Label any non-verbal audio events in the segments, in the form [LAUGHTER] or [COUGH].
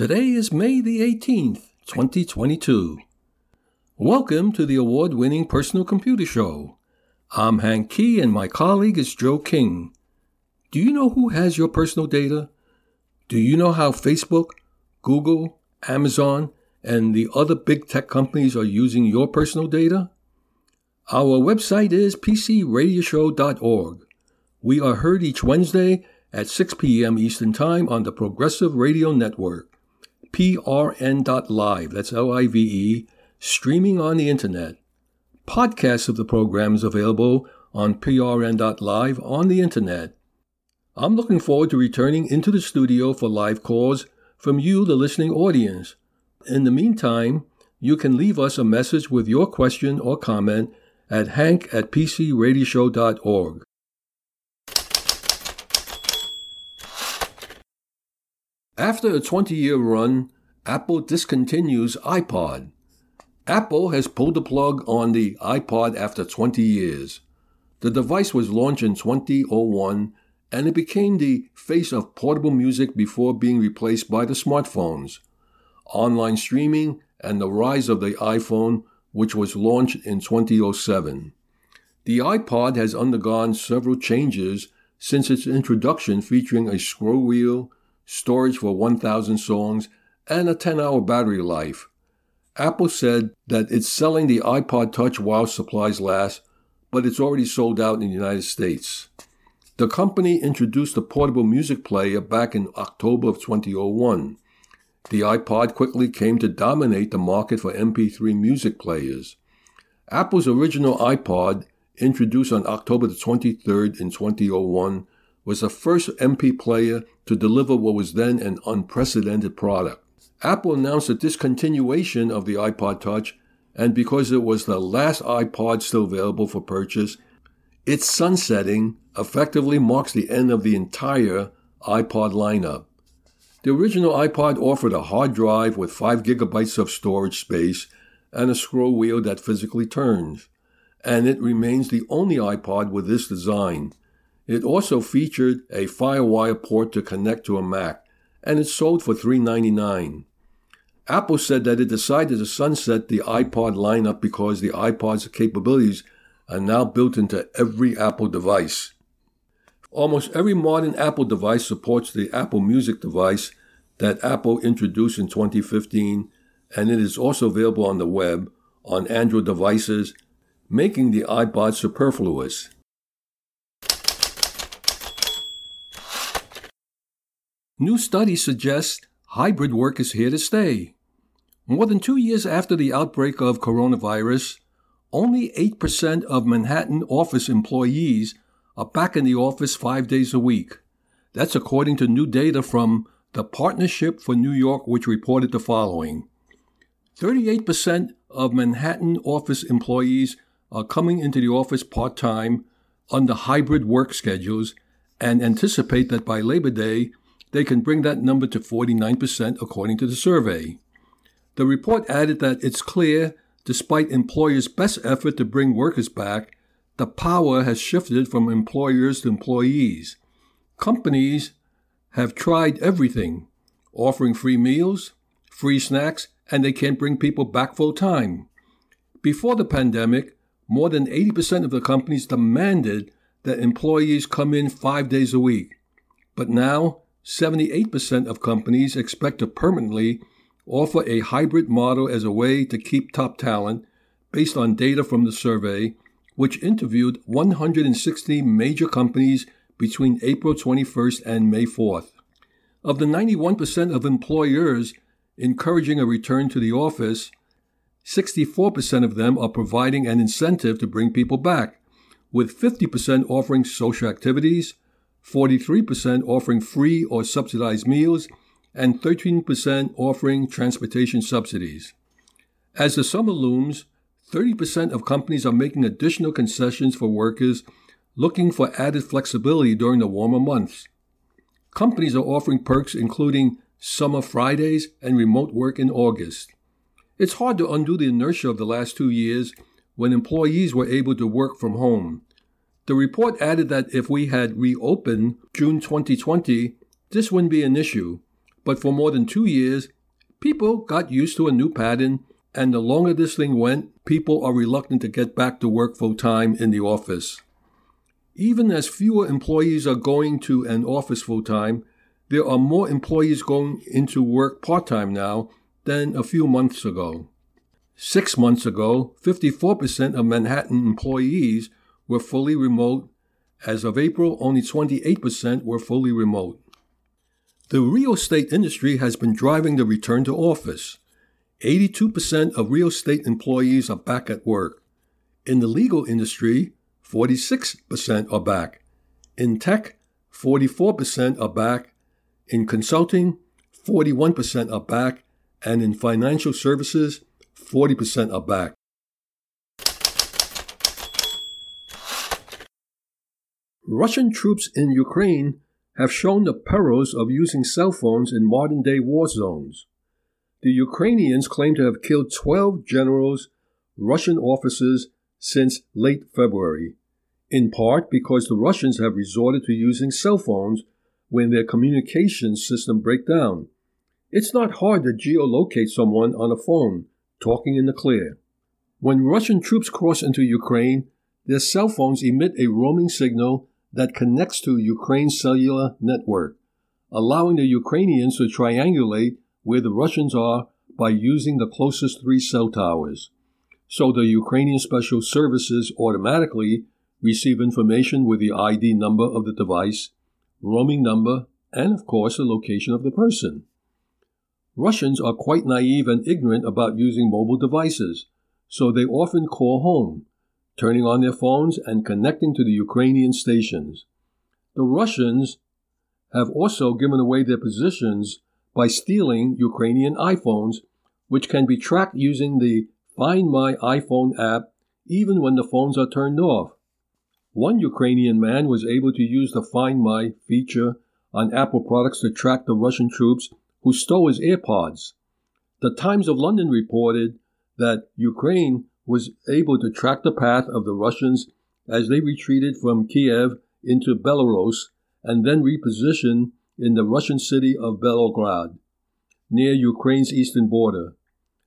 Today is May the 18th, 2022. Welcome to the award winning Personal Computer Show. I'm Hank Key and my colleague is Joe King. Do you know who has your personal data? Do you know how Facebook, Google, Amazon, and the other big tech companies are using your personal data? Our website is pcradioshow.org. We are heard each Wednesday at 6 p.m. Eastern Time on the Progressive Radio Network, prn.live, that's L I V E, streaming on the internet. Podcasts of the program is available on prn.live on the internet. I'm looking forward to returning into the studio for live calls from you, the listening audience. In the meantime, you can leave us a message with your question or comment at hank at pcradioshow.org. After a 20 year run, Apple discontinues iPod. Apple has pulled the plug on the iPod after 20 years. The device was launched in 2001 and it became the face of portable music before being replaced by the smartphones, online streaming, and the rise of the iPhone, which was launched in 2007. The iPod has undergone several changes since its introduction, featuring a scroll wheel, storage for 1,000 songs, and a 10 hour battery life. Apple said that it's selling the iPod Touch while supplies last, but it's already sold out in the United States. The company introduced the portable music player back in October of 2001. The iPod quickly came to dominate the market for MP3 music players. Apple's original iPod, introduced on October the 23rd in 2001, was the first MP player to deliver what was then an unprecedented product. Apple announced the discontinuation of the iPod Touch, and because it was the last iPod still available for purchase, its sunsetting effectively marks the end of the entire iPod lineup. The original iPod offered a hard drive with 5 gigabytes of storage space and a scroll wheel that physically turns, and it remains the only iPod with this design. It also featured a FireWire port to connect to a Mac, and it sold for $3.99. Apple said that it decided to sunset the iPod lineup because the iPod's capabilities are now built into every Apple device. Almost every modern Apple device supports the Apple Music device that Apple introduced in 2015, and it is also available on the web on Android devices, making the iPod superfluous. New studies suggest hybrid work is here to stay. More than two years after the outbreak of coronavirus, only 8% of Manhattan office employees are back in the office five days a week. That's according to new data from the Partnership for New York, which reported the following 38% of Manhattan office employees are coming into the office part time under hybrid work schedules and anticipate that by Labor Day, they can bring that number to 49% according to the survey. The report added that it's clear, despite employers' best effort to bring workers back, the power has shifted from employers to employees. Companies have tried everything, offering free meals, free snacks, and they can't bring people back full time. Before the pandemic, more than 80% of the companies demanded that employees come in five days a week. But now, 78% of companies expect to permanently offer a hybrid model as a way to keep top talent based on data from the survey, which interviewed 160 major companies between April 21st and May 4th. Of the 91% of employers encouraging a return to the office, 64% of them are providing an incentive to bring people back, with 50% offering social activities, 43% offering free or subsidized meals, and 13% offering transportation subsidies. As the summer looms, 30% of companies are making additional concessions for workers looking for added flexibility during the warmer months. Companies are offering perks including summer Fridays and remote work in August. It's hard to undo the inertia of the last two years when employees were able to work from home. The report added that if we had reopened June 2020, this wouldn't be an issue. But for more than two years, people got used to a new pattern, and the longer this thing went, people are reluctant to get back to work full time in the office. Even as fewer employees are going to an office full time, there are more employees going into work part time now than a few months ago. Six months ago, 54% of Manhattan employees were fully remote. As of April, only 28% were fully remote. The real estate industry has been driving the return to office. 82% of real estate employees are back at work. In the legal industry, 46% are back. In tech, 44% are back. In consulting, 41% are back. And in financial services, 40% are back. Russian troops in Ukraine have shown the perils of using cell phones in modern day war zones. The Ukrainians claim to have killed 12 generals, Russian officers, since late February, in part because the Russians have resorted to using cell phones when their communications system break down. It's not hard to geolocate someone on a phone, talking in the clear. When Russian troops cross into Ukraine, their cell phones emit a roaming signal that connects to Ukraine's cellular network, allowing the Ukrainians to triangulate where the Russians are by using the closest three cell towers. So the Ukrainian Special Services automatically receive information with the ID number of the device, roaming number, and of course the location of the person. Russians are quite naive and ignorant about using mobile devices, so they often call home, turning on their phones and connecting to the Ukrainian stations. The Russians have also given away their positions by stealing Ukrainian iPhones, which can be tracked using the Find My iPhone app even when the phones are turned off. One Ukrainian man was able to use the Find My feature on Apple products to track the Russian troops who stole his AirPods. The Times of London reported that Ukraine was able to track the path of the Russians as they retreated from Kiev into Belarus and then repositioned in the Russian city of Belgorod, near Ukraine's eastern border.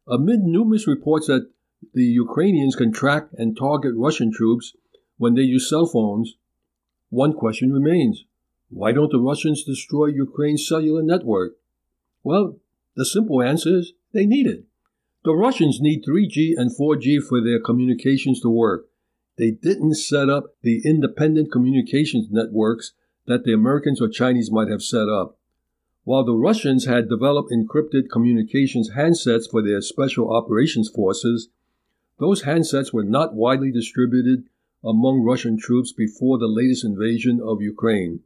Amid numerous reports that the Ukrainians can track and target Russian troops when they use cell phones, one question remains. Why don't the Russians destroy Ukraine's cellular network? Well, the simple answer is they need it. The Russians need 3G and 4G for their communications to work. They didn't set up the independent communications networks that the Americans or Chinese might have set up. While the Russians had developed encrypted communications handsets for their special operations forces, those handsets were not widely distributed among Russian troops before the latest invasion of Ukraine.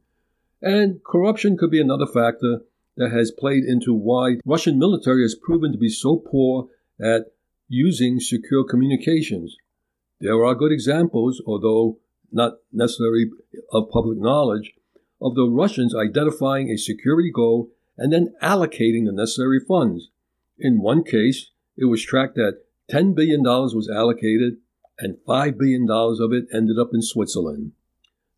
And corruption could be another factor that has played into why Russian military has proven to be so poor at using secure communications. There are good examples, although not necessarily of public knowledge, of the Russians identifying a security goal and then allocating the necessary funds. In one case, it was tracked that $10 billion was allocated and $5 billion of it ended up in Switzerland.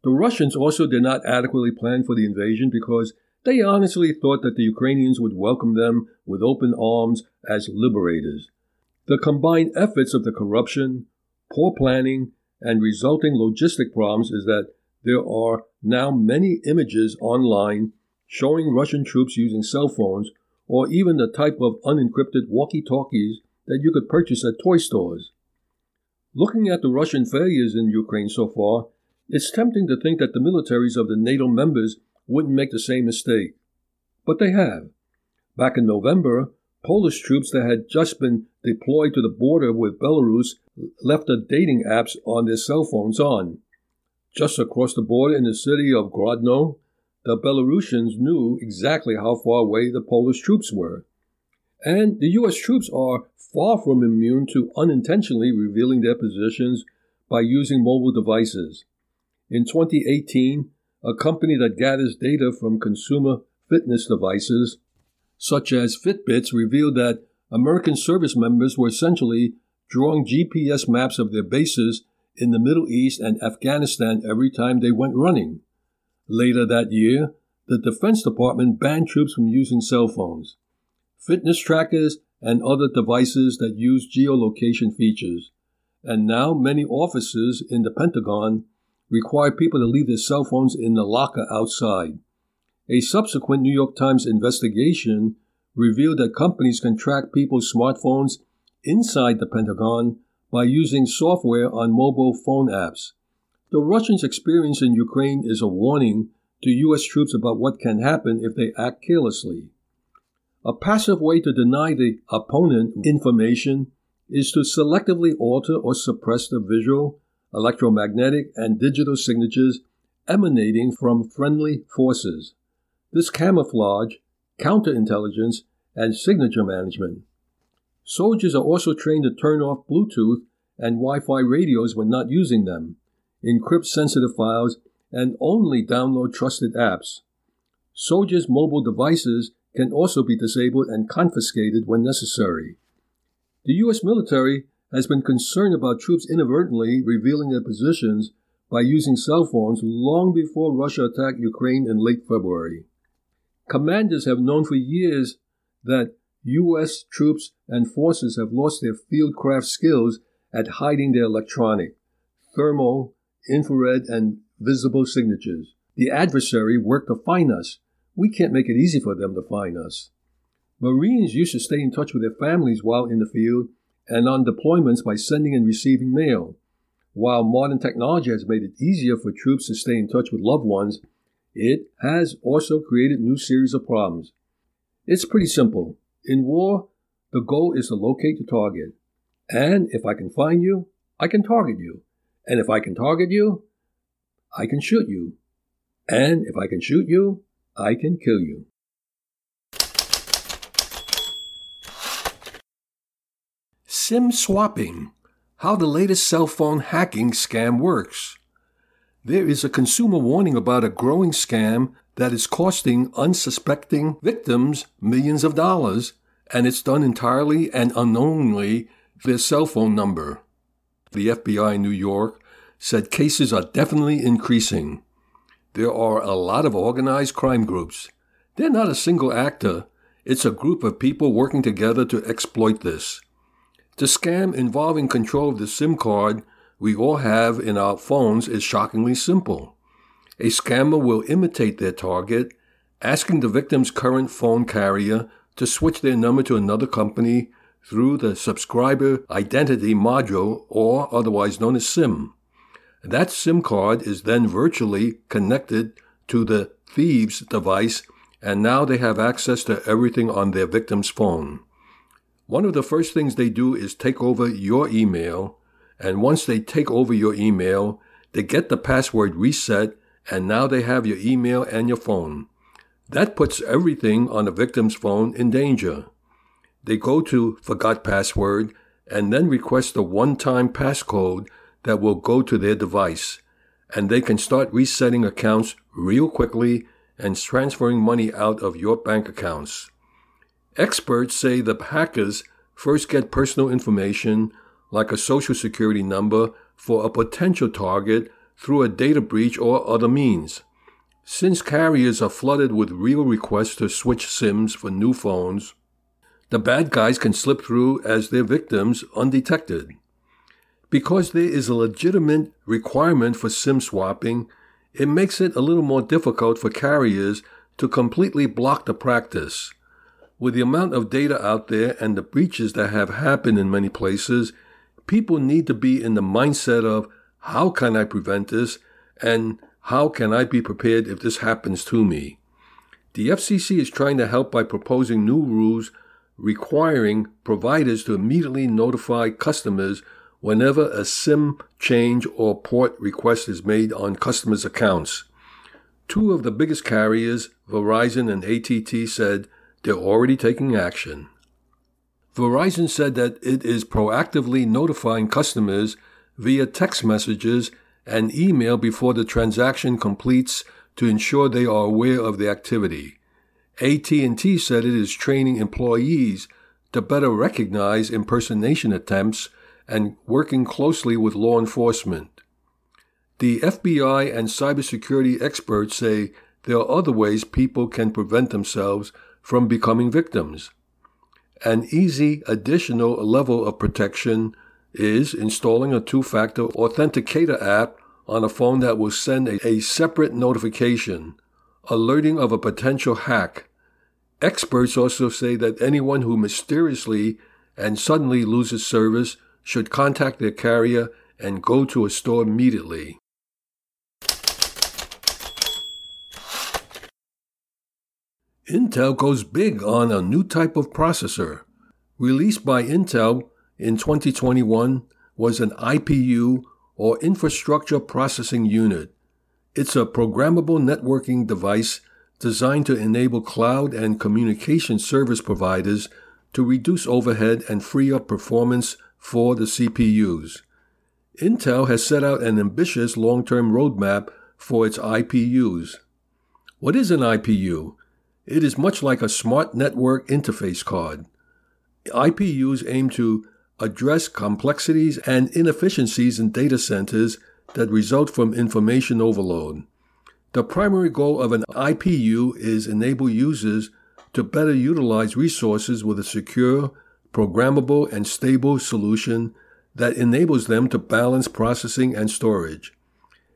The Russians also did not adequately plan for the invasion because they honestly thought that the Ukrainians would welcome them with open arms as liberators. The combined efforts of the corruption, poor planning, and resulting logistic problems is that there are now many images online showing Russian troops using cell phones or even the type of unencrypted walkie talkies that you could purchase at toy stores. Looking at the Russian failures in Ukraine so far, it's tempting to think that the militaries of the NATO members wouldn't make the same mistake. But they have. Back in November, Polish troops that had just been deployed to the border with Belarus left the dating apps on their cell phones on. Just across the border in the city of Grodno, the Belarusians knew exactly how far away the Polish troops were. And the U.S. troops are far from immune to unintentionally revealing their positions by using mobile devices. In 2018, a company that gathers data from consumer fitness devices, such as Fitbits, revealed that American service members were essentially drawing GPS maps of their bases in the Middle East and Afghanistan every time they went running. Later that year, the Defense Department banned troops from using cell phones, fitness trackers, and other devices that use geolocation features. And now many offices in the Pentagon require people to leave their cell phones in the locker outside. A subsequent New York Times investigation revealed that companies can track people's smartphones inside the Pentagon by using software on mobile phone apps. The Russians' experience in Ukraine is a warning to U.S. troops about what can happen if they act carelessly. A passive way to deny the opponent information is to selectively alter or suppress the visual, electromagnetic, and digital signatures emanating from friendly forces. This camouflage, counterintelligence, and signature management. Soldiers are also trained to turn off Bluetooth and Wi Fi radios when not using them, encrypt sensitive files, and only download trusted apps. Soldiers' mobile devices can also be disabled and confiscated when necessary. The U.S. military has been concerned about troops inadvertently revealing their positions by using cell phones long before Russia attacked Ukraine in late February. Commanders have known for years that U.S. troops and forces have lost their fieldcraft skills at hiding their electronic, thermal, infrared, and visible signatures. The adversary worked to find us. We can't make it easy for them to find us. Marines used to stay in touch with their families while in the field and on deployments by sending and receiving mail. While modern technology has made it easier for troops to stay in touch with loved ones, it has also created new series of problems. It's pretty simple. In war, the goal is to locate the target. And if I can find you, I can target you. And if I can target you, I can shoot you. And if I can shoot you, I can kill you. SIM swapping How the latest cell phone hacking scam works. There is a consumer warning about a growing scam that is costing unsuspecting victims millions of dollars, and it's done entirely and unknowingly their cell phone number. The FBI New York said cases are definitely increasing. There are a lot of organized crime groups. They're not a single actor, it's a group of people working together to exploit this. The scam involving control of the SIM card we all have in our phones is shockingly simple. A scammer will imitate their target, asking the victim's current phone carrier to switch their number to another company through the subscriber identity module or otherwise known as SIM. That SIM card is then virtually connected to the thief's device and now they have access to everything on their victim's phone. One of the first things they do is take over your email, and once they take over your email, they get the password reset, and now they have your email and your phone. That puts everything on the victim's phone in danger. They go to forgot password and then request a one time passcode that will go to their device, and they can start resetting accounts real quickly and transferring money out of your bank accounts. Experts say the hackers first get personal information like a social security number for a potential target through a data breach or other means. Since carriers are flooded with real requests to switch SIMs for new phones, the bad guys can slip through as their victims undetected. Because there is a legitimate requirement for SIM swapping, it makes it a little more difficult for carriers to completely block the practice. With the amount of data out there and the breaches that have happened in many places, people need to be in the mindset of how can I prevent this and how can I be prepared if this happens to me? The FCC is trying to help by proposing new rules requiring providers to immediately notify customers whenever a SIM change or port request is made on customers' accounts. Two of the biggest carriers, Verizon and AT&T, said they're already taking action. Verizon said that it is proactively notifying customers via text messages and email before the transaction completes to ensure they are aware of the activity. AT&T said it is training employees to better recognize impersonation attempts and working closely with law enforcement. The FBI and cybersecurity experts say there are other ways people can prevent themselves from becoming victims. An easy additional level of protection is installing a two factor authenticator app on a phone that will send a, a, separate notification alerting of a potential hack. Experts also say that anyone who mysteriously and suddenly loses service should contact their carrier and go to a store immediately. Intel goes big on a new type of processor. Released by Intel in 2021 was an IPU or Infrastructure Processing Unit. It's a programmable networking device designed to enable cloud and communication service providers to reduce overhead and free up performance for the CPUs. Intel has set out an ambitious long term roadmap for its IPUs. What is an IPU? It is much like a smart network interface card. IPUs aim to address complexities and inefficiencies in data centers that result from information overload. The primary goal of an IPU is enable users to better utilize resources with a secure, programmable, and stable solution that enables them to balance processing and storage.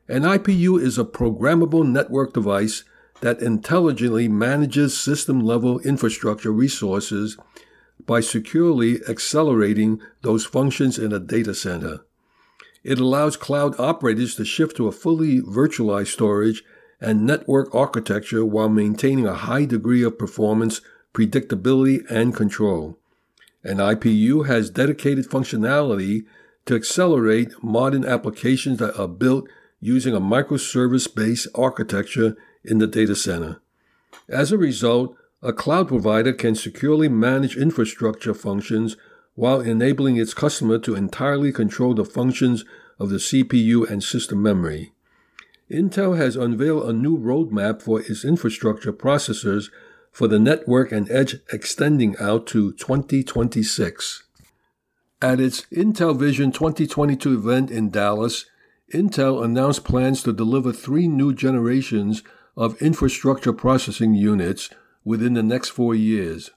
An IPU is a programmable network device that intelligently manages system level infrastructure resources by securely accelerating those functions in a data center. It allows cloud operators to shift to a fully virtualized storage and network architecture while maintaining a high degree of performance, predictability, and control. An IPU has dedicated functionality to accelerate modern applications that are built using a microservice based architecture in the data center. As a result, a cloud provider can securely manage infrastructure functions while enabling its customer to entirely control the functions of the CPU and system memory. Intel has unveiled a new roadmap for its infrastructure processors for the network and edge extending out to 2026. At its Intel Vision 2022 event in Dallas, Intel announced plans to deliver three new generations of infrastructure processing units within the next four years.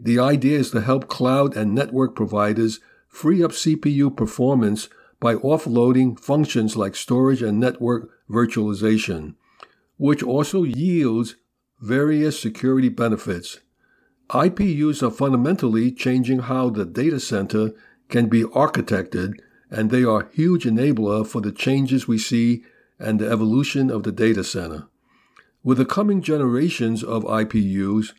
The idea is to help cloud and network providers free up CPU performance by offloading functions like storage and network virtualization, which also yields various security benefits. IPUs are fundamentally changing how the data center can be architected, and they are a huge enabler for the changes we see and the evolution of the data center. With the coming generations of IPUs,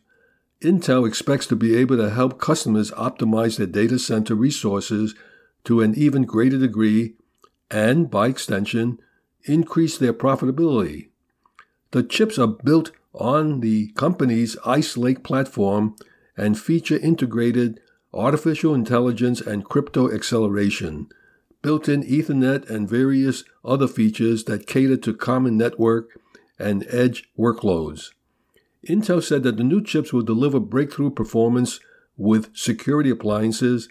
Intel expects to be able to help customers optimize their data center resources to an even greater degree and, by extension, increase their profitability. The chips are built on the company's Ice Lake platform and feature integrated artificial intelligence and crypto acceleration, built in Ethernet, and various other features that cater to common network and edge workloads. Intel said that the new chips will deliver breakthrough performance with security appliances,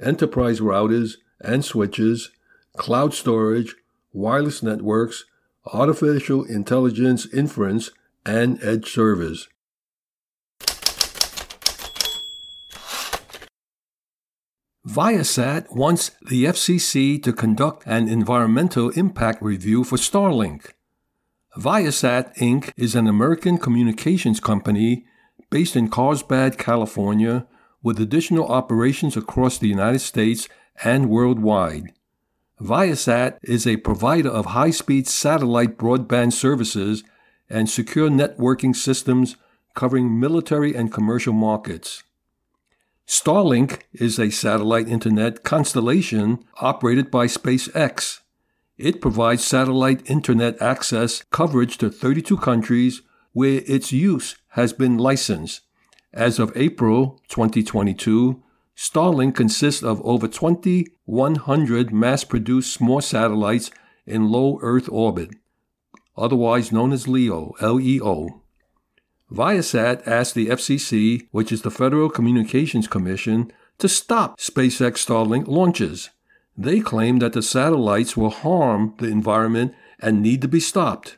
enterprise routers and switches, cloud storage, wireless networks, artificial intelligence inference, and edge servers. Viasat wants the FCC to conduct an environmental impact review for Starlink. Viasat Inc. is an American communications company based in Carlsbad, California, with additional operations across the United States and worldwide. Viasat is a provider of high speed satellite broadband services and secure networking systems covering military and commercial markets. Starlink is a satellite internet constellation operated by SpaceX it provides satellite internet access coverage to 32 countries where its use has been licensed. As of April 2022, Starlink consists of over 2,100 mass produced small satellites in low Earth orbit, otherwise known as LEO, LEO. Viasat asked the FCC, which is the Federal Communications Commission, to stop SpaceX Starlink launches. They claim that the satellites will harm the environment and need to be stopped.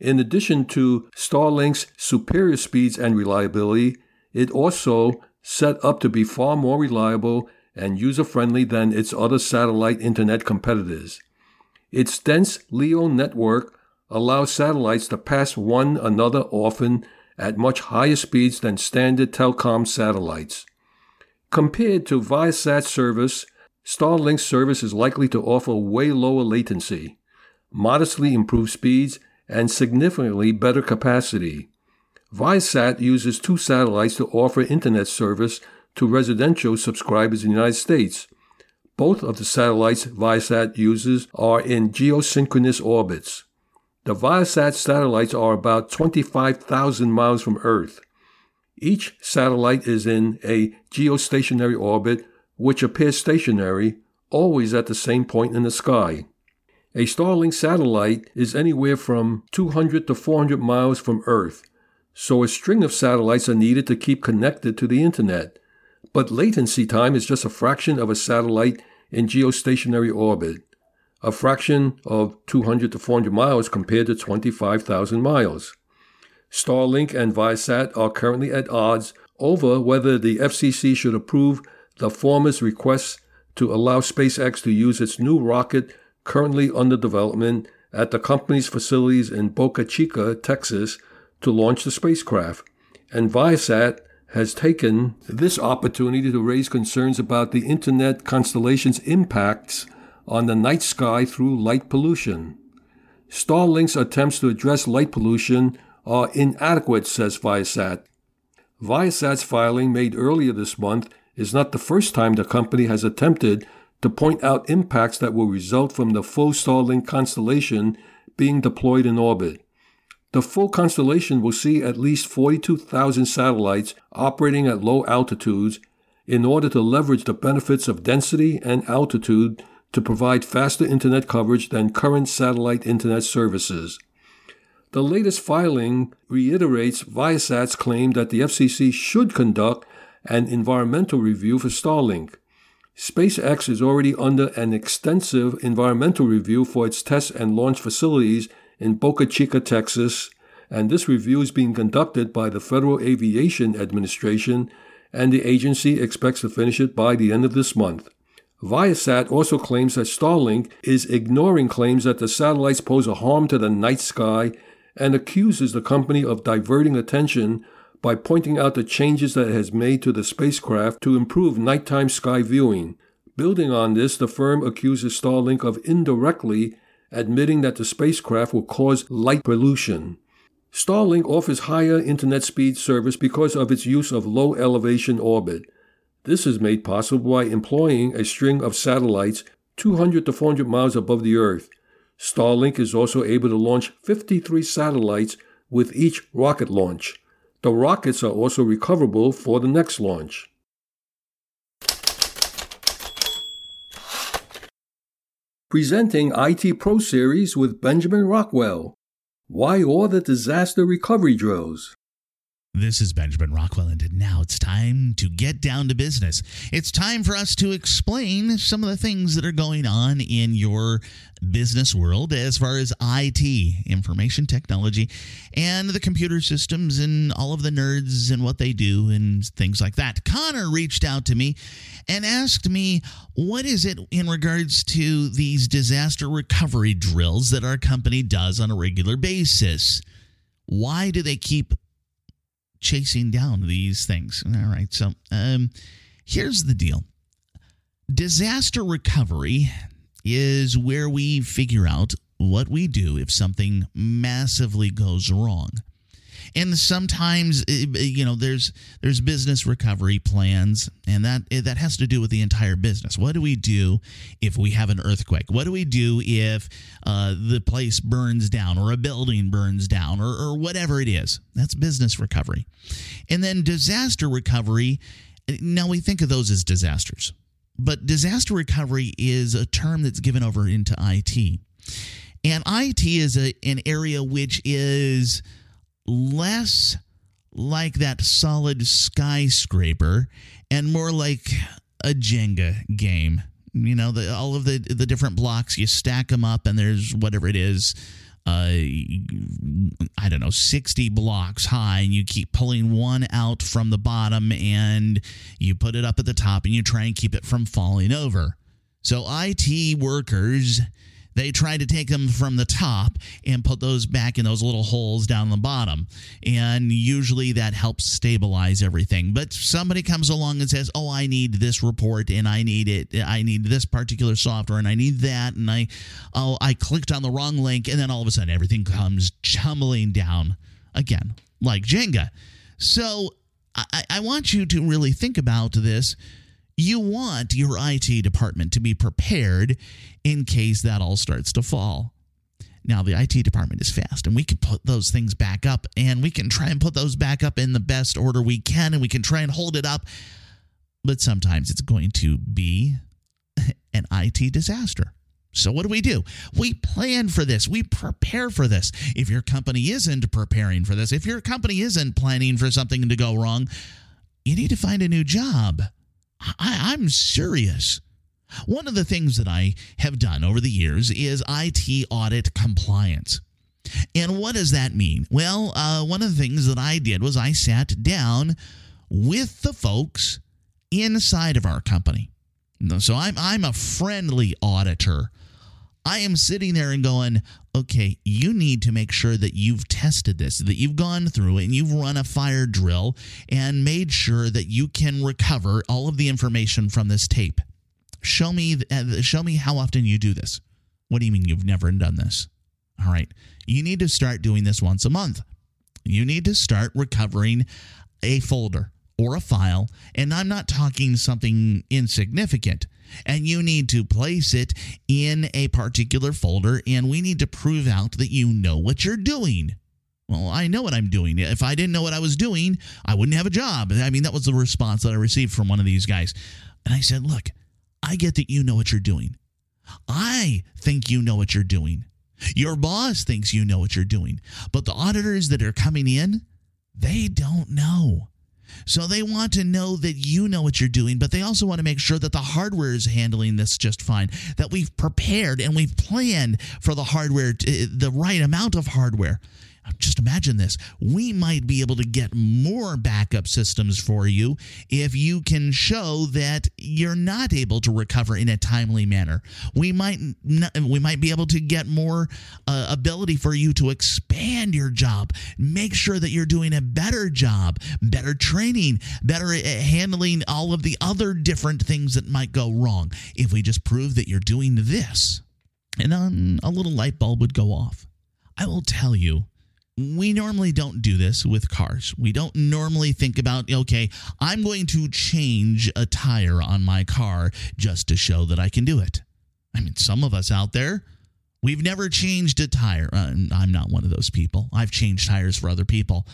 In addition to Starlink's superior speeds and reliability, it also set up to be far more reliable and user friendly than its other satellite internet competitors. Its dense LEO network allows satellites to pass one another often at much higher speeds than standard telecom satellites. Compared to Viasat's service, Starlink's service is likely to offer way lower latency, modestly improved speeds, and significantly better capacity. Viasat uses two satellites to offer internet service to residential subscribers in the United States. Both of the satellites Viasat uses are in geosynchronous orbits. The Viasat satellites are about 25,000 miles from Earth. Each satellite is in a geostationary orbit, which appears stationary, always at the same point in the sky. A Starlink satellite is anywhere from 200 to 400 miles from Earth, so a string of satellites are needed to keep connected to the Internet. But latency time is just a fraction of a satellite in geostationary orbit, a fraction of 200 to 400 miles compared to 25,000 miles. Starlink and Viasat are currently at odds over whether the FCC should approve the former's request to allow SpaceX to use its new rocket currently under development at the company's facilities in Boca Chica, Texas, to launch the spacecraft. And Viasat has taken this opportunity to raise concerns about the Internet constellation's impacts on the night sky through light pollution. Starlink's attempts to address light pollution are inadequate, says Viasat. Viasat's filing made earlier this month is not the first time the company has attempted to point out impacts that will result from the full Starlink constellation being deployed in orbit. The full constellation will see at least 42,000 satellites operating at low altitudes in order to leverage the benefits of density and altitude to provide faster internet coverage than current satellite internet services. The latest filing reiterates Viasat's claim that the FCC should conduct an environmental review for Starlink. SpaceX is already under an extensive environmental review for its test and launch facilities in Boca Chica, Texas, and this review is being conducted by the Federal Aviation Administration, and the agency expects to finish it by the end of this month. Viasat also claims that Starlink is ignoring claims that the satellites pose a harm to the night sky and accuses the company of diverting attention by pointing out the changes that it has made to the spacecraft to improve nighttime sky viewing. Building on this, the firm accuses Starlink of indirectly admitting that the spacecraft will cause light pollution. Starlink offers higher internet speed service because of its use of low elevation orbit. This is made possible by employing a string of satellites 200 to 400 miles above the Earth. Starlink is also able to launch 53 satellites with each rocket launch. The rockets are also recoverable for the next launch. Presenting IT Pro Series with Benjamin Rockwell. Why all the disaster recovery drills? This is Benjamin Rockwell, and now it's time to get down to business. It's time for us to explain some of the things that are going on in your business world as far as IT, information technology, and the computer systems and all of the nerds and what they do and things like that. Connor reached out to me and asked me, What is it in regards to these disaster recovery drills that our company does on a regular basis? Why do they keep chasing down these things. All right. So um, here's the deal disaster recovery is where we figure out what we do if something massively goes wrong and sometimes eh, eh, you know there's there's business recovery plans and that eh, that has to do with the entire business. What do we do if we have an earthquake? What do we do if uh, the place burns down or a building burns down or, or whatever it is? That's business recovery. And then disaster recovery now we think of those as disasters but disaster recovery is a term that's given over into IT and IT is a, an area which is less like that solid skyscraper and more like a Jenga game. You know, the, all of the the different blocks you stack them up, and there's whatever it is, uh, I don't know, 60 blocks high, and you keep pulling one out from the bottom and you put it up at the top and you try and keep it from falling over. So, IT workers they try to take them from the top and put those back in those little holes down the bottom. And usually that helps stabilize everything. But somebody comes along and says, "Oh, I need this report and I need it. I need this particular software and I need that." And I oh, I clicked on the wrong link and then all of a sudden everything comes tumbling down again like Jenga. So I, I want you to really think about this you want your IT department to be prepared in case that all starts to fall. Now, the IT department is fast, and we can put those things back up, and we can try and put those back up in the best order we can, and we can try and hold it up. But sometimes it's going to be an IT disaster. So, what do we do? We plan for this. We prepare for this. If your company isn't preparing for this, if your company isn't planning for something to go wrong, you need to find a new job. I, I'm serious. One of the things that I have done over the years is IT audit compliance. And what does that mean? Well, uh, one of the things that I did was I sat down with the folks inside of our company. So I'm, I'm a friendly auditor. I am sitting there and going, okay, you need to make sure that you've tested this, that you've gone through it and you've run a fire drill and made sure that you can recover all of the information from this tape. Show me, uh, show me how often you do this. What do you mean you've never done this? All right. You need to start doing this once a month. You need to start recovering a folder or a file. And I'm not talking something insignificant and you need to place it in a particular folder, and we need to prove out that you know what you're doing. Well, I know what I'm doing. If I didn't know what I was doing, I wouldn't have a job. I mean, that was the response that I received from one of these guys. And I said, Look, I get that you know what you're doing. I think you know what you're doing. Your boss thinks you know what you're doing. But the auditors that are coming in, they don't know. So they want to know that you know what you're doing, but they also want to make sure that the hardware is handling this just fine, that we've prepared and we've planned for the hardware, the right amount of hardware just imagine this. We might be able to get more backup systems for you if you can show that you're not able to recover in a timely manner. We might not, we might be able to get more uh, ability for you to expand your job. Make sure that you're doing a better job, better training, better uh, handling all of the other different things that might go wrong. If we just prove that you're doing this, and then a little light bulb would go off. I will tell you we normally don't do this with cars. We don't normally think about, okay, I'm going to change a tire on my car just to show that I can do it. I mean, some of us out there, we've never changed a tire. Uh, I'm not one of those people. I've changed tires for other people.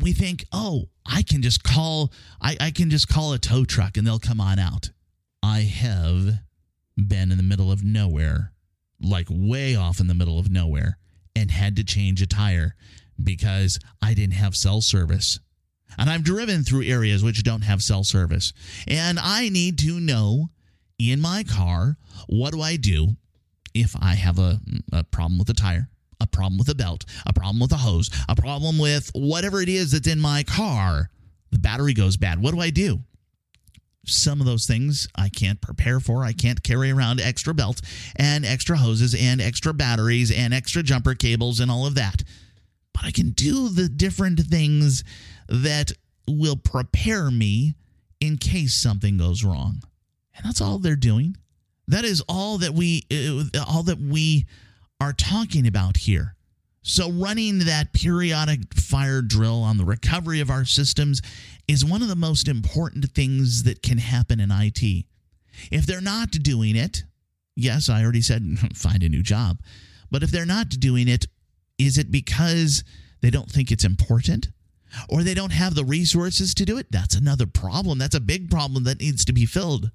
We think, oh, I can just call, I, I can just call a tow truck and they'll come on out. I have been in the middle of nowhere, like way off in the middle of nowhere and had to change a tire because I didn't have cell service. And I've driven through areas which don't have cell service. And I need to know in my car what do I do if I have a, a problem with a tire, a problem with a belt, a problem with a hose, a problem with whatever it is that's in my car. The battery goes bad. What do I do? Some of those things I can't prepare for. I can't carry around extra belts and extra hoses and extra batteries and extra jumper cables and all of that. But I can do the different things that will prepare me in case something goes wrong. And that's all they're doing. That is all that we uh, all that we are talking about here. So, running that periodic fire drill on the recovery of our systems is one of the most important things that can happen in IT. If they're not doing it, yes, I already said [LAUGHS] find a new job. But if they're not doing it, is it because they don't think it's important? Or they don't have the resources to do it? That's another problem. That's a big problem that needs to be filled.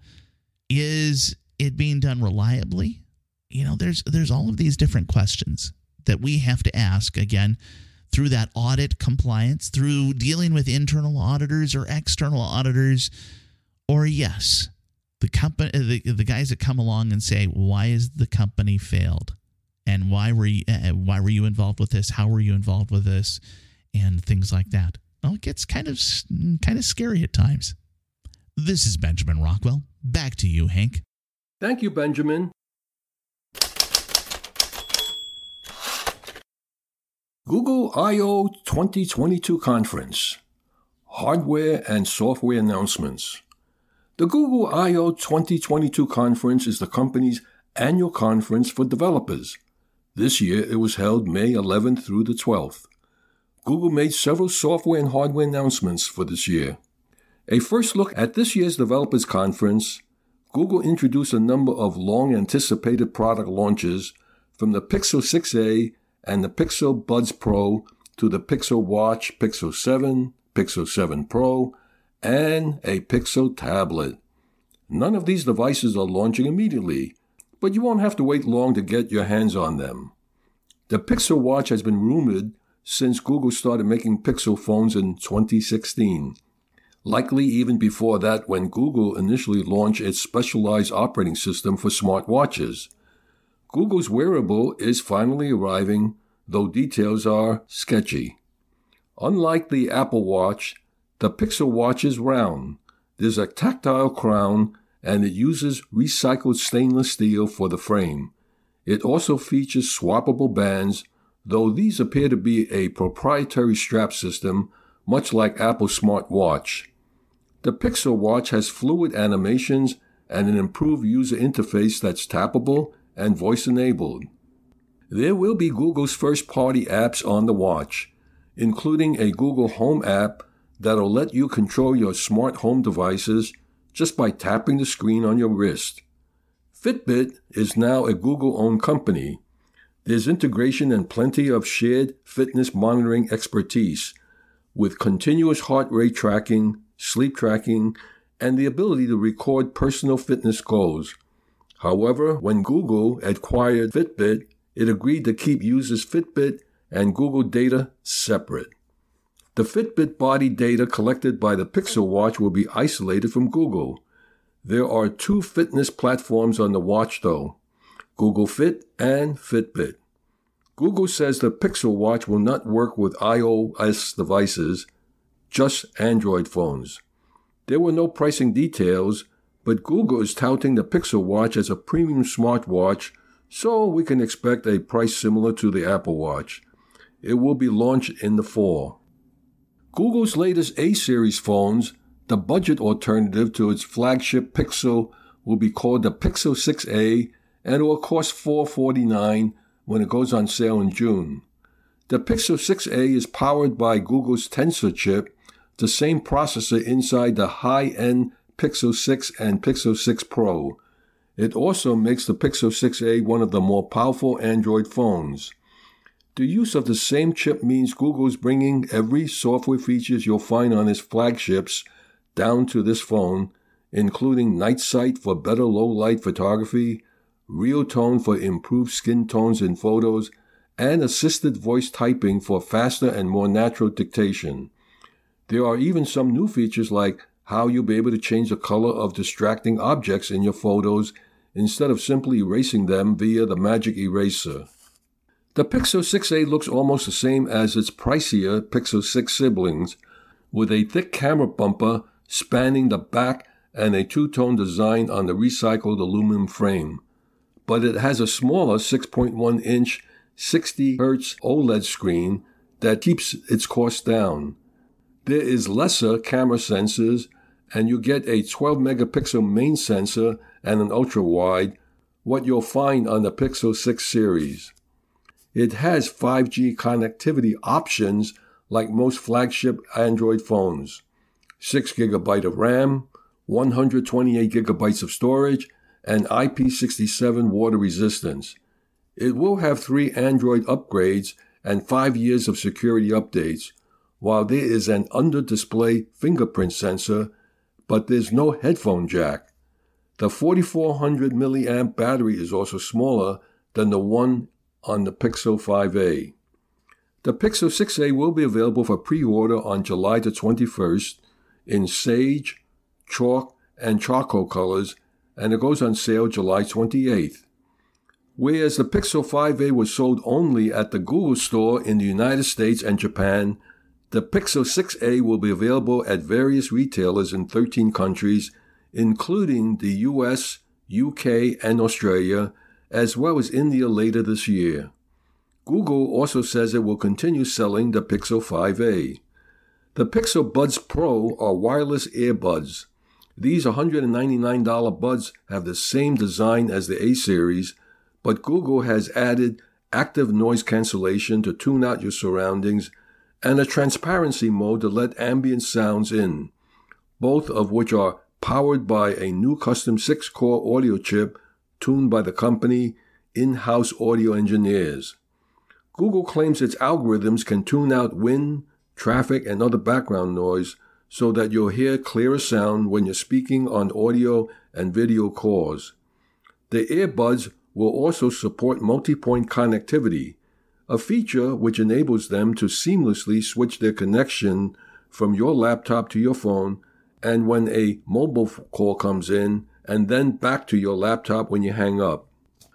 Is it being done reliably? You know, there's there's all of these different questions that we have to ask again through that audit compliance, through dealing with internal auditors or external auditors, or yes, the company, the, the guys that come along and say, why is the company failed? and why were you uh, why were you involved with this? How were you involved with this? And things like that. Well, it gets kind of kind of scary at times. This is Benjamin Rockwell. Back to you, Hank. Thank you, Benjamin. Google I/O 2022 conference. Hardware and software announcements. The Google I/O 2022 conference is the company's annual conference for developers. This year it was held May 11th through the 12th. Google made several software and hardware announcements for this year. A first look at this year's developers conference, Google introduced a number of long anticipated product launches from the Pixel 6a and the Pixel Buds Pro to the Pixel Watch Pixel 7, Pixel 7 Pro, and a Pixel tablet. None of these devices are launching immediately, but you won't have to wait long to get your hands on them. The Pixel Watch has been rumored since Google started making Pixel phones in 2016. Likely even before that, when Google initially launched its specialized operating system for smartwatches. Google's wearable is finally arriving, though details are sketchy. Unlike the Apple Watch, the Pixel Watch is round. There's a tactile crown and it uses recycled stainless steel for the frame. It also features swappable bands, though these appear to be a proprietary strap system, much like Apple's smartwatch. The Pixel Watch has fluid animations and an improved user interface that's tappable and voice enabled. There will be Google's first party apps on the watch, including a Google Home app that'll let you control your smart home devices just by tapping the screen on your wrist. Fitbit is now a Google owned company. There's integration and plenty of shared fitness monitoring expertise with continuous heart rate tracking, sleep tracking, and the ability to record personal fitness goals. However, when Google acquired Fitbit, it agreed to keep users' Fitbit and Google data separate. The Fitbit body data collected by the Pixel Watch will be isolated from Google. There are two fitness platforms on the watch, though Google Fit and Fitbit. Google says the Pixel Watch will not work with iOS devices, just Android phones. There were no pricing details, but Google is touting the Pixel Watch as a premium smartwatch, so we can expect a price similar to the Apple Watch. It will be launched in the fall. Google's latest A series phones, the budget alternative to its flagship Pixel, will be called the Pixel 6a and will cost 449 when it goes on sale in June. The Pixel 6a is powered by Google's Tensor chip, the same processor inside the high end Pixel 6 and Pixel 6 Pro. It also makes the Pixel 6a one of the more powerful Android phones. The use of the same chip means Google is bringing every software features you'll find on its flagships down to this phone, including night sight for better low light photography, real tone for improved skin tones in photos, and assisted voice typing for faster and more natural dictation. There are even some new features like how you'll be able to change the color of distracting objects in your photos instead of simply erasing them via the magic eraser. The Pixel 6a looks almost the same as its pricier Pixel 6 siblings, with a thick camera bumper spanning the back and a two-tone design on the recycled aluminum frame. But it has a smaller 6.1 inch 60 Hz OLED screen that keeps its cost down. There is lesser camera sensors and you get a 12 megapixel main sensor and an ultra wide, what you'll find on the Pixel 6 series. It has 5G connectivity options like most flagship Android phones. 6 GB of RAM, 128 gigabytes of storage, and IP67 water resistance. It will have three Android upgrades and five years of security updates, while there is an under display fingerprint sensor but there's no headphone jack. The 4400 milliamp battery is also smaller than the one on the Pixel 5a. The Pixel 6a will be available for pre-order on July the 21st in sage, chalk, and charcoal colors, and it goes on sale July 28th. Whereas the Pixel 5a was sold only at the Google Store in the United States and Japan, the Pixel 6a will be available at various retailers in 13 countries, including the US, UK, and Australia, as well as India later this year. Google also says it will continue selling the Pixel 5a. The Pixel Buds Pro are wireless earbuds. These $199 buds have the same design as the A series, but Google has added active noise cancellation to tune out your surroundings and a transparency mode to let ambient sounds in, both of which are powered by a new custom 6 core audio chip tuned by the company in house audio engineers. Google claims its algorithms can tune out wind, traffic, and other background noise so that you'll hear clearer sound when you're speaking on audio and video calls. The earbuds will also support multi point connectivity, a feature which enables them to seamlessly switch their connection from your laptop to your phone and when a mobile call comes in, and then back to your laptop when you hang up.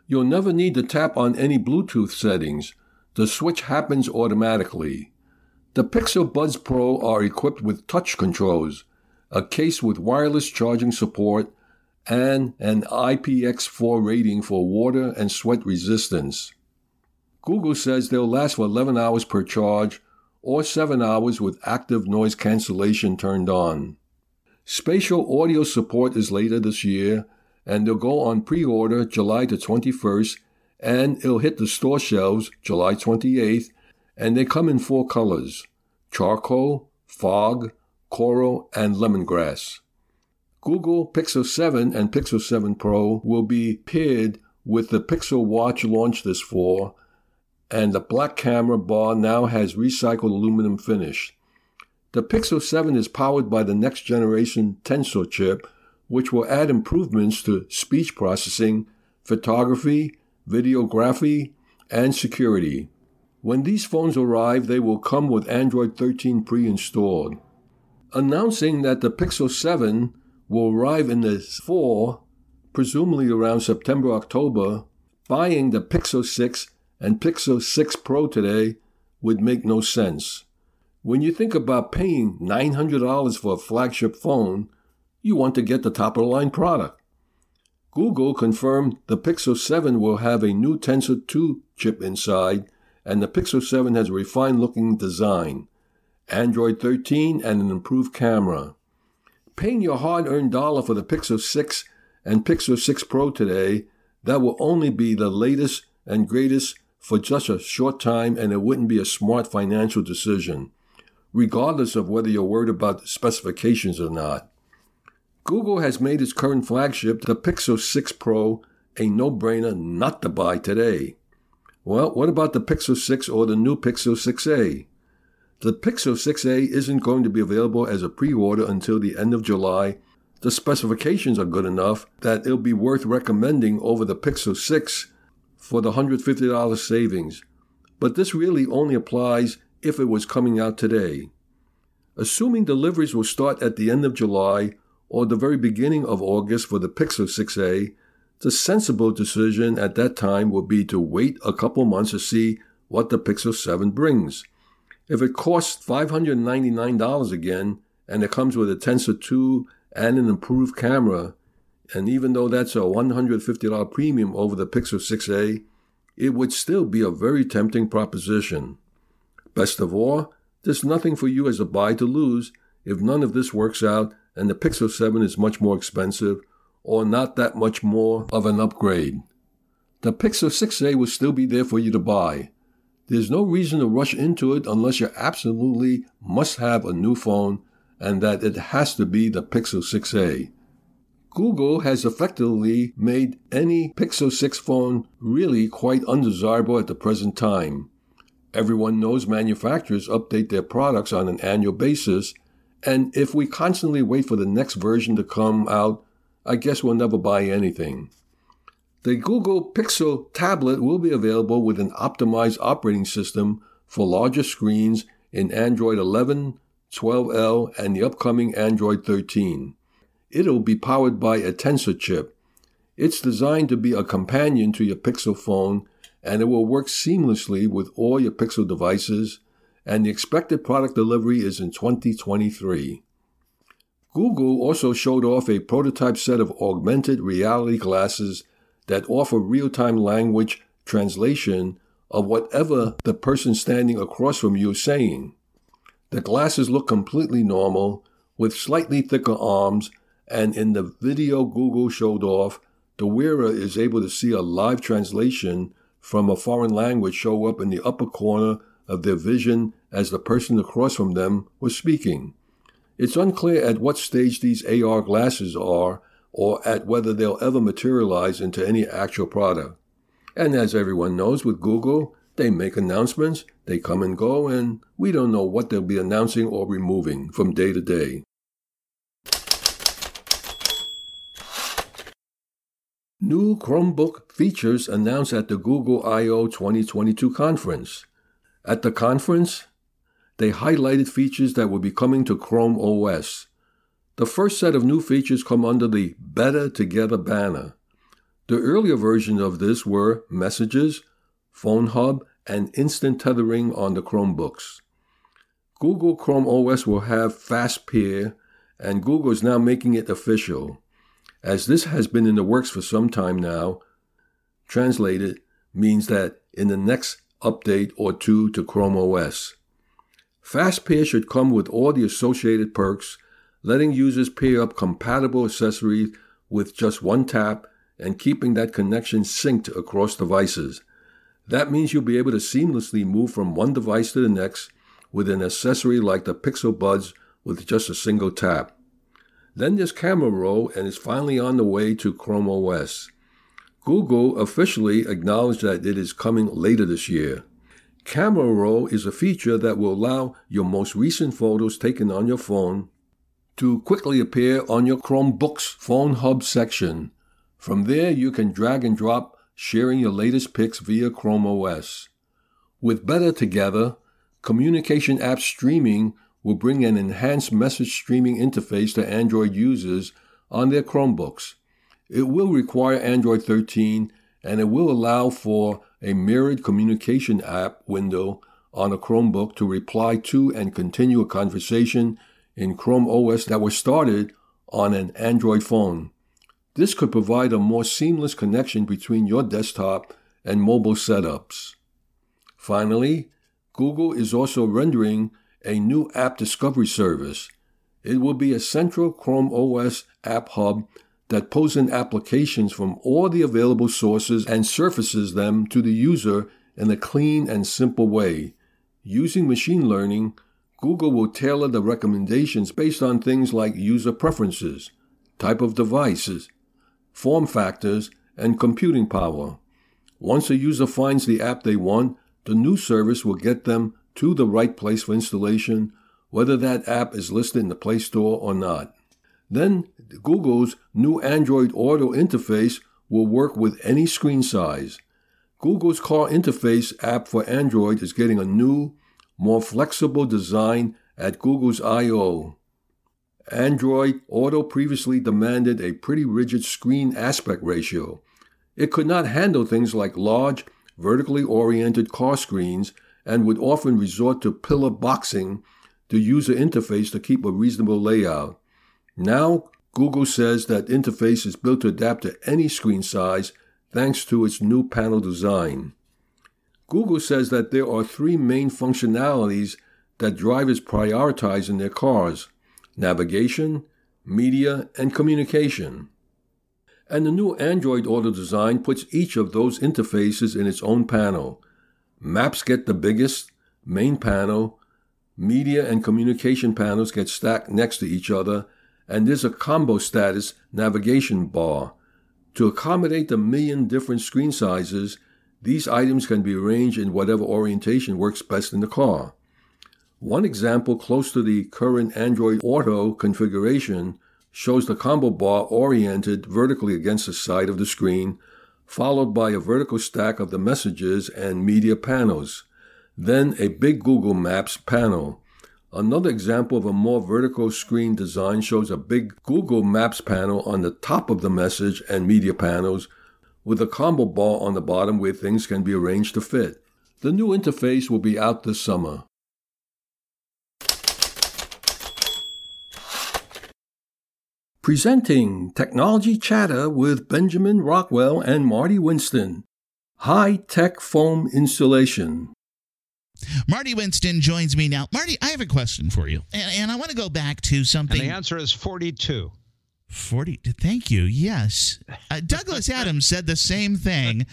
You'll never need to tap on any Bluetooth settings. The switch happens automatically. The Pixel Buds Pro are equipped with touch controls, a case with wireless charging support, and an IPX4 rating for water and sweat resistance. Google says they'll last for 11 hours per charge or 7 hours with active noise cancellation turned on. Spatial audio support is later this year, and they'll go on pre order July the 21st, and it'll hit the store shelves July 28th, and they come in four colors charcoal, fog, coral, and lemongrass. Google Pixel 7 and Pixel 7 Pro will be paired with the Pixel Watch launched this fall, and the black camera bar now has recycled aluminum finish. The Pixel 7 is powered by the next generation Tensor chip, which will add improvements to speech processing, photography, videography, and security. When these phones arrive, they will come with Android 13 pre installed. Announcing that the Pixel 7 will arrive in the fall, presumably around September October, buying the Pixel 6 and Pixel 6 Pro today would make no sense. When you think about paying $900 for a flagship phone, you want to get the top of the line product. Google confirmed the Pixel 7 will have a new Tensor 2 chip inside, and the Pixel 7 has a refined looking design, Android 13, and an improved camera. Paying your hard earned dollar for the Pixel 6 and Pixel 6 Pro today, that will only be the latest and greatest for just a short time, and it wouldn't be a smart financial decision, regardless of whether you're worried about specifications or not. Google has made its current flagship, the Pixel 6 Pro, a no brainer not to buy today. Well, what about the Pixel 6 or the new Pixel 6a? The Pixel 6a isn't going to be available as a pre order until the end of July. The specifications are good enough that it'll be worth recommending over the Pixel 6 for the $150 savings, but this really only applies if it was coming out today. Assuming deliveries will start at the end of July or the very beginning of August for the Pixel 6a, the sensible decision at that time would be to wait a couple months to see what the Pixel 7 brings. If it costs $599 again and it comes with a Tensor 2 and an improved camera, and even though that's a $150 premium over the Pixel 6a, it would still be a very tempting proposition. Best of all, there's nothing for you as a buy to lose if none of this works out and the Pixel 7 is much more expensive or not that much more of an upgrade. The Pixel 6a will still be there for you to buy. There's no reason to rush into it unless you absolutely must have a new phone and that it has to be the Pixel 6a. Google has effectively made any Pixel 6 phone really quite undesirable at the present time. Everyone knows manufacturers update their products on an annual basis, and if we constantly wait for the next version to come out, I guess we'll never buy anything. The Google Pixel tablet will be available with an optimized operating system for larger screens in Android 11, 12L, and the upcoming Android 13. It'll be powered by a Tensor chip. It's designed to be a companion to your Pixel phone and it will work seamlessly with all your Pixel devices, and the expected product delivery is in 2023. Google also showed off a prototype set of augmented reality glasses that offer real time language translation of whatever the person standing across from you is saying. The glasses look completely normal, with slightly thicker arms, and in the video Google showed off, the wearer is able to see a live translation from a foreign language show up in the upper corner of their vision as the person across from them was speaking. It's unclear at what stage these AR glasses are or at whether they'll ever materialize into any actual product. And as everyone knows with Google, they make announcements, they come and go, and we don't know what they'll be announcing or removing from day to day. New Chromebook features announced at the Google I/O 2022 conference. At the conference, they highlighted features that will be coming to Chrome OS. The first set of new features come under the Better Together banner. The earlier versions of this were Messages, Phone Hub, and instant tethering on the Chromebooks. Google Chrome OS will have Fast Pair, and Google is now making it official. As this has been in the works for some time now, translated means that in the next update or two to Chrome OS. Fast Pair should come with all the associated perks, letting users pair up compatible accessories with just one tap and keeping that connection synced across devices. That means you'll be able to seamlessly move from one device to the next with an accessory like the Pixel Buds with just a single tap. Then there's Camera Roll, and it's finally on the way to Chrome OS. Google officially acknowledged that it is coming later this year. Camera Roll is a feature that will allow your most recent photos taken on your phone to quickly appear on your Chromebook's Phone Hub section. From there, you can drag and drop sharing your latest pics via Chrome OS. With Better Together, communication app streaming will bring an enhanced message streaming interface to Android users on their Chromebooks. It will require Android 13 and it will allow for a mirrored communication app window on a Chromebook to reply to and continue a conversation in Chrome OS that was started on an Android phone. This could provide a more seamless connection between your desktop and mobile setups. Finally, Google is also rendering a new app discovery service. It will be a central Chrome OS app hub that pulls in applications from all the available sources and surfaces them to the user in a clean and simple way. Using machine learning, Google will tailor the recommendations based on things like user preferences, type of devices, form factors, and computing power. Once a user finds the app they want, the new service will get them to the right place for installation, whether that app is listed in the Play Store or not. Then Google's new Android Auto interface will work with any screen size. Google's Car Interface app for Android is getting a new, more flexible design at Google's I/O. Android Auto previously demanded a pretty rigid screen aspect ratio. It could not handle things like large, vertically oriented car screens and would often resort to pillar boxing the user interface to keep a reasonable layout. Now, Google says that interface is built to adapt to any screen size thanks to its new panel design. Google says that there are three main functionalities that drivers prioritize in their cars navigation, media, and communication. And the new Android Auto design puts each of those interfaces in its own panel. Maps get the biggest main panel, media and communication panels get stacked next to each other, and there's a combo status navigation bar. To accommodate the million different screen sizes, these items can be arranged in whatever orientation works best in the car. One example close to the current Android Auto configuration shows the combo bar oriented vertically against the side of the screen followed by a vertical stack of the messages and media panels, then a big Google Maps panel. Another example of a more vertical screen design shows a big Google Maps panel on the top of the message and media panels with a combo bar on the bottom where things can be arranged to fit. The new interface will be out this summer. Presenting Technology Chatter with Benjamin Rockwell and Marty Winston. High tech foam insulation. Marty Winston joins me now. Marty, I have a question for you, and, and I want to go back to something. And the answer is 42. 40 thank you yes uh, douglas [LAUGHS] adams said the same thing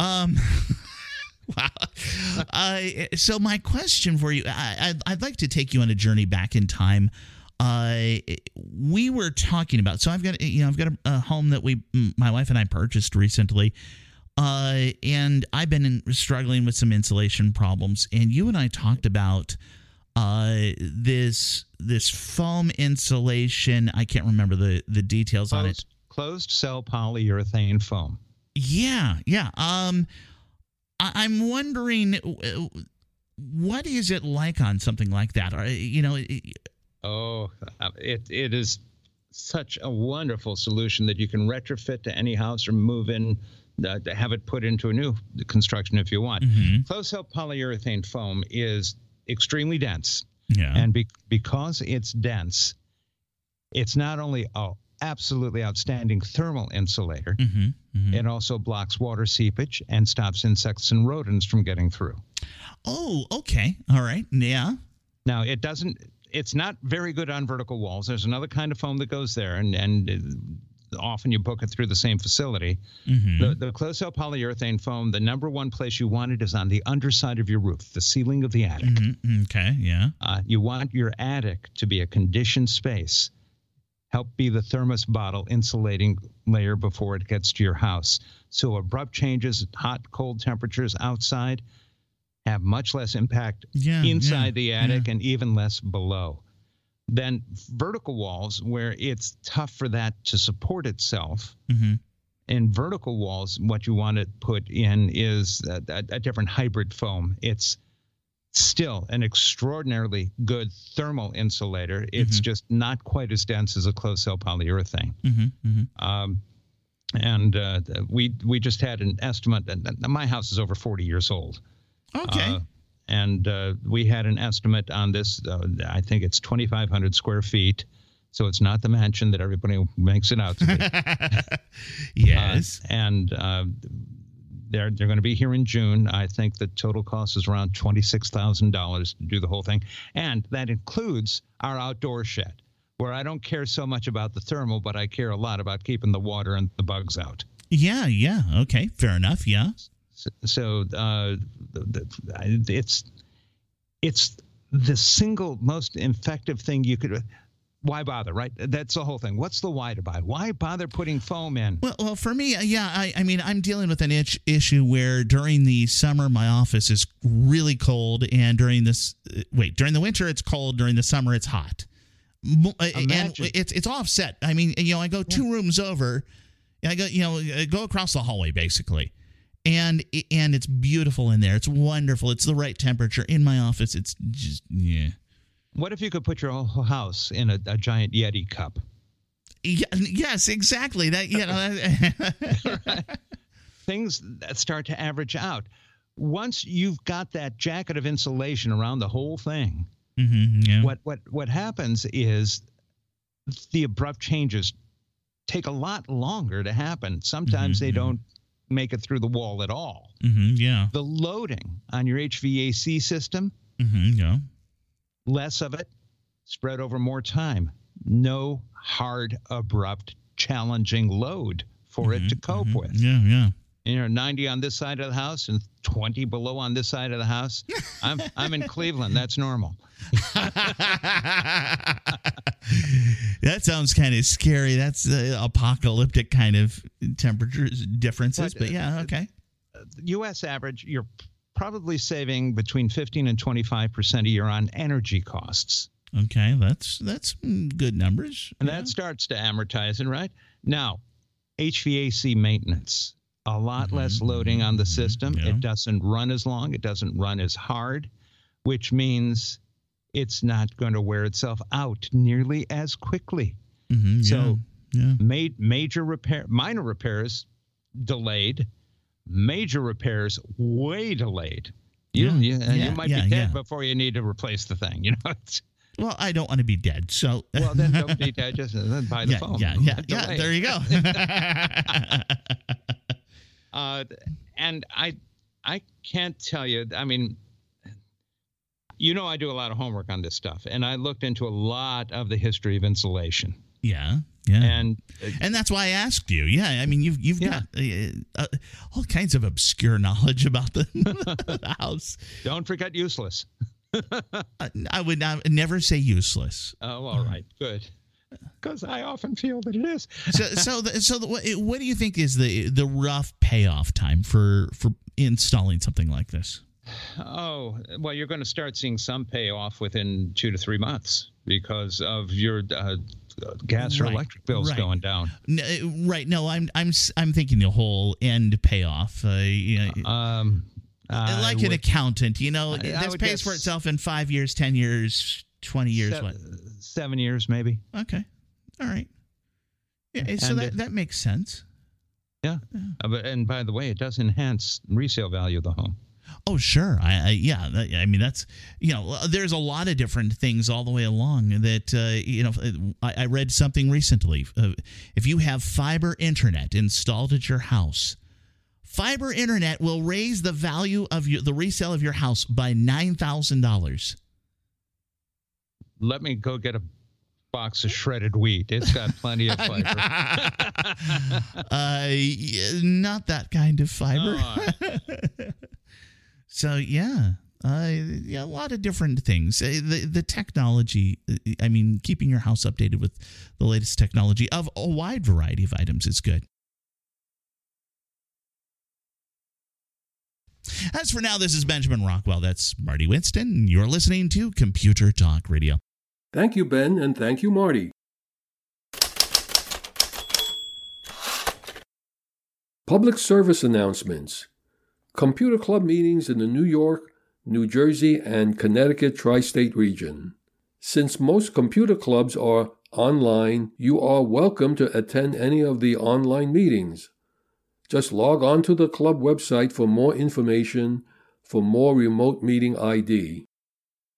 um [LAUGHS] wow uh, so my question for you I, I'd, I'd like to take you on a journey back in time uh, we were talking about so i've got you know i've got a, a home that we my wife and i purchased recently uh, and I've been in, struggling with some insulation problems. And you and I talked about uh, this this foam insulation. I can't remember the the details closed, on it. Closed cell polyurethane foam. Yeah, yeah. Um, I, am wondering what is it like on something like that? Or, you know. Oh, it it is such a wonderful solution that you can retrofit to any house or move in uh, have it put into a new construction if you want. Mm-hmm. Closed cell polyurethane foam is extremely dense. Yeah. And be- because it's dense, it's not only a absolutely outstanding thermal insulator, mm-hmm. Mm-hmm. it also blocks water seepage and stops insects and rodents from getting through. Oh, okay. All right. Yeah. Now, it doesn't it's not very good on vertical walls. There's another kind of foam that goes there, and and often you book it through the same facility. Mm-hmm. The, the closed cell polyurethane foam, the number one place you want it is on the underside of your roof, the ceiling of the attic. Mm-hmm. Okay, yeah. Uh, you want your attic to be a conditioned space. Help be the thermos bottle insulating layer before it gets to your house. So abrupt changes, hot, cold temperatures outside have much less impact yeah, inside yeah, the attic yeah. and even less below than vertical walls where it's tough for that to support itself. Mm-hmm. In vertical walls, what you want to put in is a, a, a, different hybrid foam. It's still an extraordinarily good thermal insulator. It's mm-hmm. just not quite as dense as a closed cell polyurethane. Mm-hmm. mm-hmm. Um, and uh, we we just had an estimate. That my house is over 40 years old. Okay. Uh, and uh, we had an estimate on this. Uh, I think it's 2,500 square feet. So it's not the mansion that everybody makes it out to be. [LAUGHS] yes. Uh, and uh, they're they're going to be here in June. I think the total cost is around twenty six thousand dollars to do the whole thing, and that includes our outdoor shed, where I don't care so much about the thermal, but I care a lot about keeping the water and the bugs out. Yeah, yeah, okay, fair enough. Yeah. So, uh, it's it's the single most effective thing you could why bother, right? That's the whole thing. What's the why to buy? Why bother putting foam in? Well, well for me, uh, yeah, I, I mean, I'm dealing with an itch issue where during the summer, my office is really cold, and during this, uh, wait, during the winter, it's cold. During the summer, it's hot. Imagine. And it's it's offset. I mean, you know, I go two yeah. rooms over, I go, you know, go across the hallway basically and and it's beautiful in there. It's wonderful. It's the right temperature. In my office, it's just yeah. What if you could put your whole house in a, a giant Yeti cup? Yeah, yes, exactly. That you know. [LAUGHS] Things that start to average out. Once you've got that jacket of insulation around the whole thing, mm-hmm, yeah. what what what happens is the abrupt changes take a lot longer to happen. Sometimes mm-hmm, they mm-hmm. don't make it through the wall at all. Mm-hmm, yeah. The loading on your HVAC system, mm-hmm, yeah. less of it, spread over more time. No hard, abrupt, challenging load for mm-hmm, it to cope mm-hmm. with. Yeah, yeah. You know, 90 on this side of the house and 20 below on this side of the house. [LAUGHS] I'm I'm in Cleveland. That's normal. [LAUGHS] that sounds kind of scary. That's uh, apocalyptic kind of temperature differences. But, but yeah, uh, okay. U.S. average, you're probably saving between 15 and 25 percent a year on energy costs. Okay, that's that's good numbers. And yeah. that starts to amortize, and right now, HVAC maintenance, a lot mm-hmm. less loading on the system. Yeah. It doesn't run as long. It doesn't run as hard, which means it's not going to wear itself out nearly as quickly. Mm-hmm, So, yeah, yeah. Made major repair, minor repairs delayed, major repairs way delayed. You, Yeah, you, you might be dead before you need to replace the thing. You know, Well, I don't want to be dead, so well then don't need [LAUGHS] that. Just then buy the yeah, phone. yeah, yeah, [LAUGHS] yeah. There you go. [LAUGHS] Uh, and I, I can't tell you. I mean, you know, I do a lot of homework on this stuff, and I looked into a lot of the history of insulation. yeah, yeah. And uh, And that's why I asked you. Yeah, I mean, you've you've Yeah. got uh, uh, all kinds of obscure knowledge about the, [LAUGHS] the house. don't forget useless. I, [LAUGHS] I would not, never say useless. Oh, all right, good. Because I often feel that it is. So, so, the, so the, what, what do you think is the the rough payoff time for for installing something like this? Oh, well, you're going to start seeing some payoff within two to three months because of your uh, gas or Right, electric bills right. going down. N- uh, right? No, I'm I'm I'm thinking the whole end payoff. Uh, you know, Um, I like an accountant, you know, I- I this would pays for itself in five years, ten years, twenty years. what? seven years, maybe. Okay, all right. Yeah, so that it- that makes sense. Yeah. Uh, and by the way, it does enhance resale value of the home. Oh, sure. I, I yeah. I mean, that's you know, uh, there's a lot of different things all the way along that uh, you know. I, I read something recently. Uh, if you have fiber internet installed at your house, fiber internet will raise the value of your, the resale of your house by nine thousand dollars. Let me go get a box of shredded wheat. It's got plenty of [LAUGHS] fiber. [LAUGHS] uh, not that kind of fiber. Oh, [LAUGHS] so yeah, uh, yeah, a lot of different things. Uh, the the technology. uh, I mean, keeping your house updated with the latest technology of a wide variety of items is good. As for now, this is Benjamin Rockwell. That's Marty Winston. You're listening to Computer Talk Radio. Thank you, Ben, and thank you, Marty. Public service announcements. Computer Club meetings in the New York, New Jersey, and Connecticut tri state region. Since most computer clubs are online, you are welcome to attend any of the online meetings. Just log on to the club website for more information for more remote meeting ID.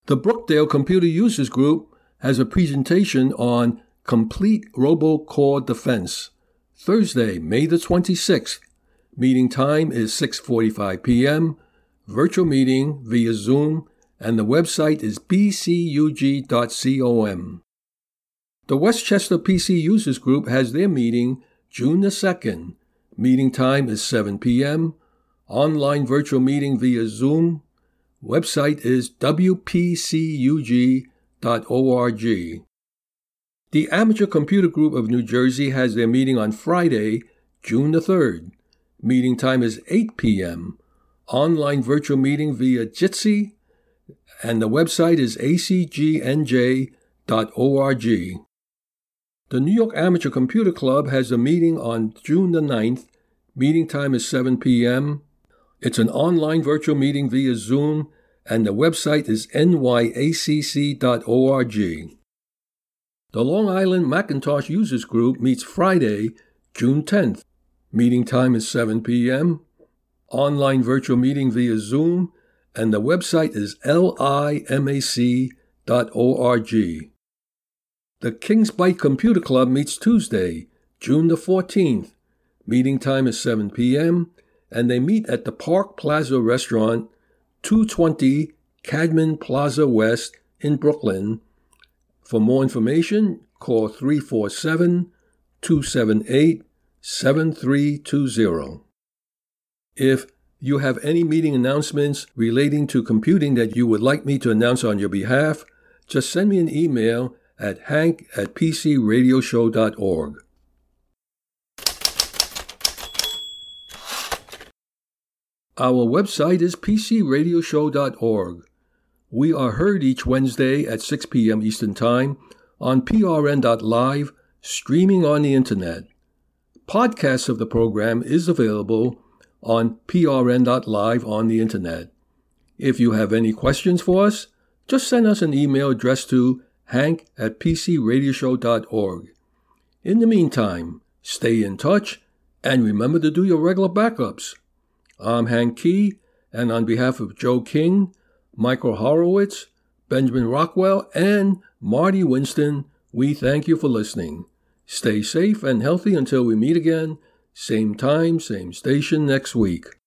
The Brookdale Computer Users Group has a presentation on complete robocall defense. Thursday, May the 26th. Meeting time is 6:45 p.m. Virtual meeting via Zoom and the website is bcug.com. The Westchester PC Users Group has their meeting June the 2nd. Meeting time is 7 p.m. Online virtual meeting via Zoom. Website is wpcug.org. The Amateur Computer Group of New Jersey has their meeting on Friday, June the 3rd. Meeting time is 8 p.m. Online virtual meeting via Jitsi, and the website is acgnj.org. The New York Amateur Computer Club has a meeting on June the 9th. Meeting time is 7 p.m. It's an online virtual meeting via Zoom, and the website is nyacc.org. The Long Island Macintosh Users Group meets Friday, June 10th. Meeting time is 7 p.m. Online virtual meeting via Zoom, and the website is limac.org. The Kings Bite Computer Club meets Tuesday, June the 14th. Meeting time is 7 p.m., and they meet at the Park Plaza Restaurant, 220 Cadman Plaza West in Brooklyn. For more information, call 347 278 7320. If you have any meeting announcements relating to computing that you would like me to announce on your behalf, just send me an email at hank at pcradioshow.org. Our website is pcradioshow.org. We are heard each Wednesday at 6 p.m. Eastern Time on prn.live, streaming on the Internet. Podcasts of the program is available on prn.live on the Internet. If you have any questions for us, just send us an email addressed to hank at pcradioshow.org. In the meantime, stay in touch and remember to do your regular backups. I'm Hank Kee, and on behalf of Joe King, Michael Horowitz, Benjamin Rockwell, and Marty Winston, we thank you for listening. Stay safe and healthy until we meet again, same time, same station next week.